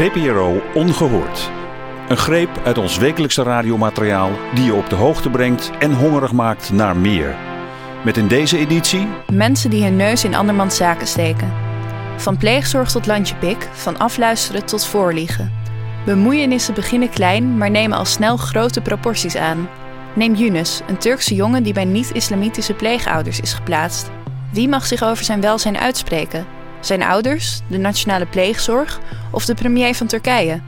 VPRO Ongehoord. Een greep uit ons wekelijkse radiomateriaal die je op de hoogte brengt en hongerig maakt naar meer. Met in deze editie... Mensen die hun neus in andermans zaken steken. Van pleegzorg tot landje pik, van afluisteren tot voorliegen. Bemoeienissen beginnen klein, maar nemen al snel grote proporties aan. Neem Yunus, een Turkse jongen die bij niet-islamitische pleegouders is geplaatst. Wie mag zich over zijn welzijn uitspreken? Zijn ouders, de nationale pleegzorg of de premier van Turkije?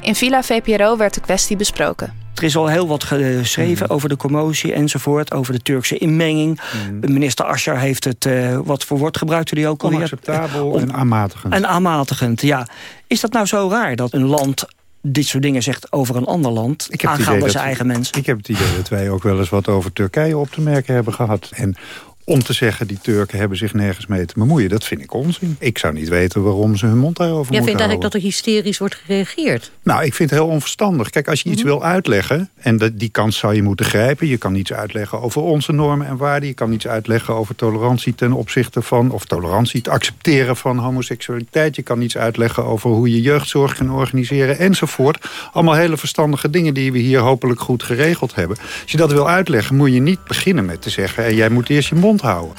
In Villa VPRO werd de kwestie besproken. Er is al heel wat geschreven mm. over de commotie enzovoort. Over de Turkse inmenging. Mm. Minister Asscher heeft het, uh, wat voor woord gebruikt hij ook alweer? Onacceptabel en aanmatigend. En aanmatigend, ja. Is dat nou zo raar dat een land dit soort dingen zegt over een ander land... Ik heb aangaande zijn eigen mensen? Ik heb het idee dat wij ook wel eens wat over Turkije op te merken hebben gehad. En om te zeggen, die Turken hebben zich nergens mee te bemoeien. Dat vind ik onzin. Ik zou niet weten waarom ze hun mond daarover Jij moeten vindt eigenlijk dat er hysterisch wordt gereageerd? Nou, ik vind het heel onverstandig. Kijk, als je iets mhm. wil uitleggen, en die kans zou je moeten grijpen... je kan iets uitleggen over onze normen en waarden... je kan iets uitleggen over tolerantie ten opzichte van... of tolerantie, het accepteren van homoseksualiteit... je kan iets uitleggen over hoe je jeugdzorg kan organiseren, enzovoort. Allemaal hele verstandige dingen die we hier hopelijk goed geregeld hebben. Als je dat wil uitleggen, moet je niet beginnen met te zeggen... en jij moet eerst je mond houden.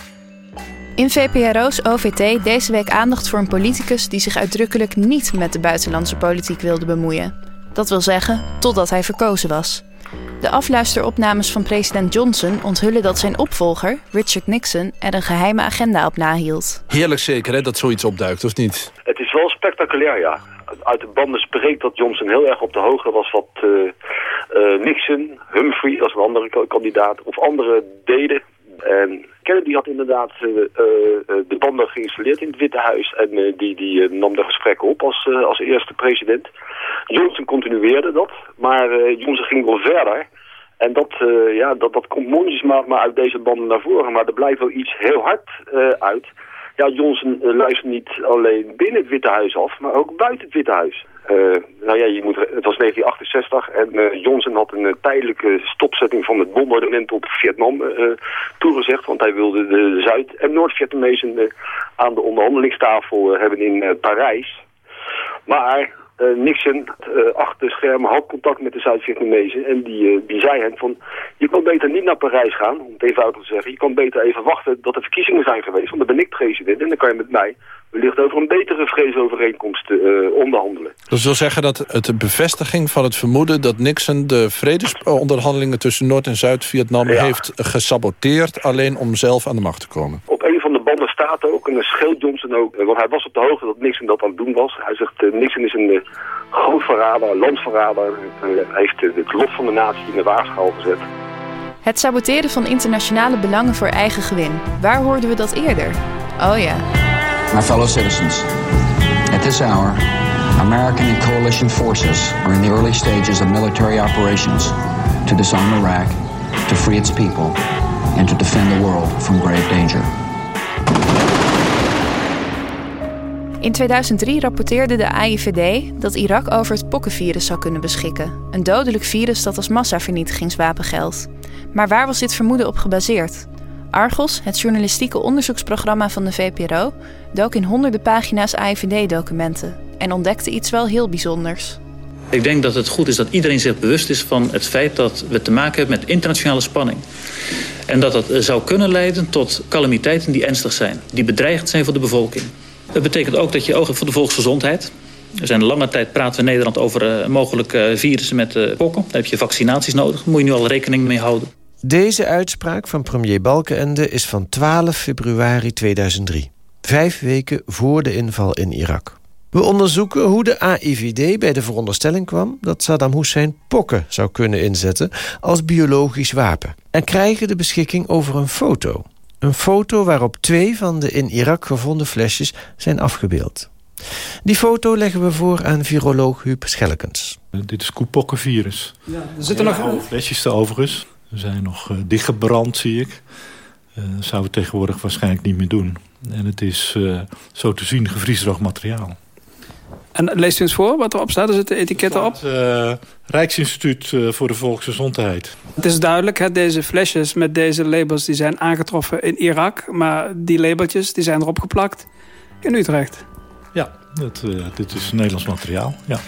In VPRO's OVT deze week aandacht voor een politicus die zich uitdrukkelijk niet met de buitenlandse politiek wilde bemoeien. Dat wil zeggen, totdat hij verkozen was. De afluisteropnames van president Johnson onthullen dat zijn opvolger, Richard Nixon, er een geheime agenda op nahield. Heerlijk zeker hè, dat zoiets opduikt, of niet? Het is wel spectaculair, ja. Uit de banden spreekt dat Johnson heel erg op de hoogte was wat uh, Nixon, Humphrey als een andere kandidaat, of anderen deden en Kennedy had inderdaad uh, de banden geïnstalleerd in het Witte Huis. En die, die nam de gesprekken op als, als eerste president. Johnson continueerde dat, maar Johnson ging wel verder. En dat, ja, dat, dat komt mondjesmaat maar uit deze banden naar voren. Maar er blijft wel iets heel hard uit. Ja, Johnson luistert niet alleen binnen het Witte Huis af, maar ook buiten het Witte Huis. Uh, nou ja, je moet, het was 1968 en uh, Johnson had een tijdelijke stopzetting van het bombardement op Vietnam toegezegd. Want hij wilde de Zuid- en Noord-Vietnamezen aan de onderhandelingstafel hebben in Parijs. Maar uh, Nixon uh, achter de schermen had contact met de Zuid-Vietnamezen. En die, uh, die zei hen van, je kan beter niet naar Parijs gaan, om het even uit te zeggen. Je kan beter even wachten dat er verkiezingen zijn geweest, want dan ben ik president. En dan kan je met mij wellicht over een betere vreesovereenkomst onderhandelen. Dat wil zeggen dat het de bevestiging van het vermoeden... dat Nixon de vredesonderhandelingen tussen Noord- en Zuid-Vietnam heeft gesaboteerd... alleen om zelf aan de macht te komen. Op een van de banden staat ook, en dan scheelt Johnson ook... want hij was op de hoogte dat Nixon dat aan het doen was. Hij zegt, Nixon is een groot verrader, landverrader. heeft het lot van de natie in de waarschaal gezet. Het saboteren van internationale belangen voor eigen gewin. Waar hoorden we dat eerder? Oh ja. My fellow citizens, at this hour, American and coalition forces are in the early stages of military operations to disarm Iraq, to free its people, and to defend the world from grave danger. In 2003 rapporteerde de AIVD dat Irak over het pokkenvirus zou kunnen beschikken. Een dodelijk virus dat als massavernietigingswapen geldt. Maar waar was dit vermoeden op gebaseerd? Argos, het journalistieke onderzoeksprogramma van de VPRO, dook in honderden pagina's AIVD-documenten en ontdekte iets wel heel bijzonders. Ik denk dat het goed is dat iedereen zich bewust is van het feit dat we te maken hebben met internationale spanning. En dat dat zou kunnen leiden tot calamiteiten die ernstig zijn, die bedreigend zijn voor de bevolking. Dat betekent ook dat je hebt voor de volksgezondheid. Er zijn lange tijd praten we in Nederland over uh, mogelijke virussen met uh, pokken. Daar heb je vaccinaties nodig. Daar moet je nu al rekening mee houden. Deze uitspraak van premier Balkenende is van 12 februari 2003. Vijf weken voor de inval in Irak. We onderzoeken hoe de AIVD bij de veronderstelling kwam... dat Saddam Hussein pokken zou kunnen inzetten als biologisch wapen. En krijgen de beschikking over een foto. Een foto waarop twee van de in Irak gevonden flesjes zijn afgebeeld. Die foto leggen we voor aan viroloog Huub Schelkens. Dit is koepokkenvirus. Ja, er zitten nog flesjes te overigens. Ze zijn nog uh, dichtgebrand, zie ik. Uh, dat zouden we tegenwoordig waarschijnlijk niet meer doen. En het is uh, zo te zien gevriesdroog materiaal. En leest u eens voor wat erop staat? Er zitten etiketten op? Het Rijksinstituut voor de Volksgezondheid. Het is duidelijk, hè, deze flesjes met deze labels die zijn aangetroffen in Irak. Maar die labeltjes die zijn erop geplakt in Utrecht. Ja, het, uh, dit is Nederlands materiaal, ja.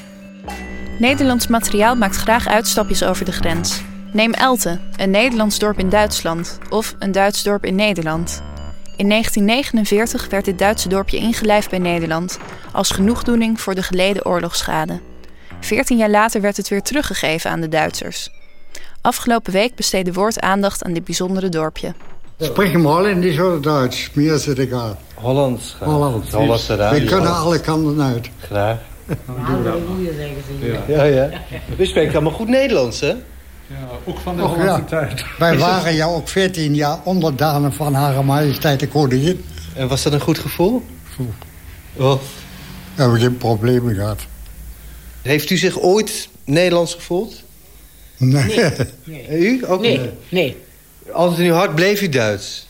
Nederlands materiaal maakt graag uitstapjes over de grens. Neem Elten, een Nederlands dorp in Duitsland, of een Duits dorp in Nederland. In 1949 werd dit Duitse dorpje ingelijfd bij Nederland als genoegdoening voor de geleden oorlogsschade. Veertien jaar later werd het weer teruggegeven aan de Duitsers. Afgelopen week besteedde Woord aandacht aan dit bijzondere dorpje. Spreek hem Holländisch of Duits? Meer is het egal. Hollands. Hollands. Hollandse radio. We kunnen alle kanten uit. Graag. Ja, ja. We spreken allemaal goed Nederlands, hè? Ja, ook van de Och, ja. tijd. Wij waren ja ook 14 jaar onderdanen van Hare Majesteit de Koningin. En was dat een goed gevoel? Oh. We hebben geen problemen gehad. Heeft u zich ooit Nederlands gevoeld? Nee. U? Ook Nee, niet? nee. Altijd in uw hart bleef u Duits?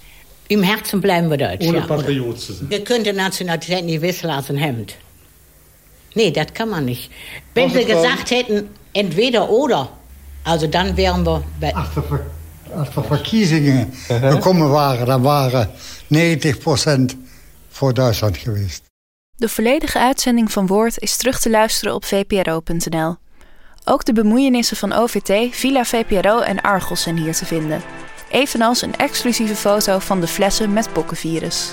Im Herzen bleiben wir Deutsch. Ohne ja. Wir können die Nationalität nicht wechseln als ein Hemd. Nee, das kann man nicht. Wenn warum? gesagt hätten, entweder oder, also dann wären wir bei... Ver- als de verkiezingen gekomen waren, dan waren 90% voor Duitsland geweest. De volledige uitzending van Woord is terug te luisteren op vpro.nl. Ook de bemoeienissen van OVT, Villa VPRO en Argos zijn hier te vinden. Evenals een exclusieve foto van de flessen met bokkenvirus.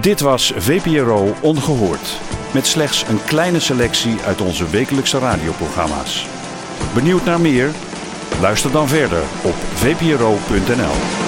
Dit was VPRO Ongehoord. Met slechts een kleine selectie uit onze wekelijkse radioprogramma's. Benieuwd naar meer? Luister dan verder op vpro.nl.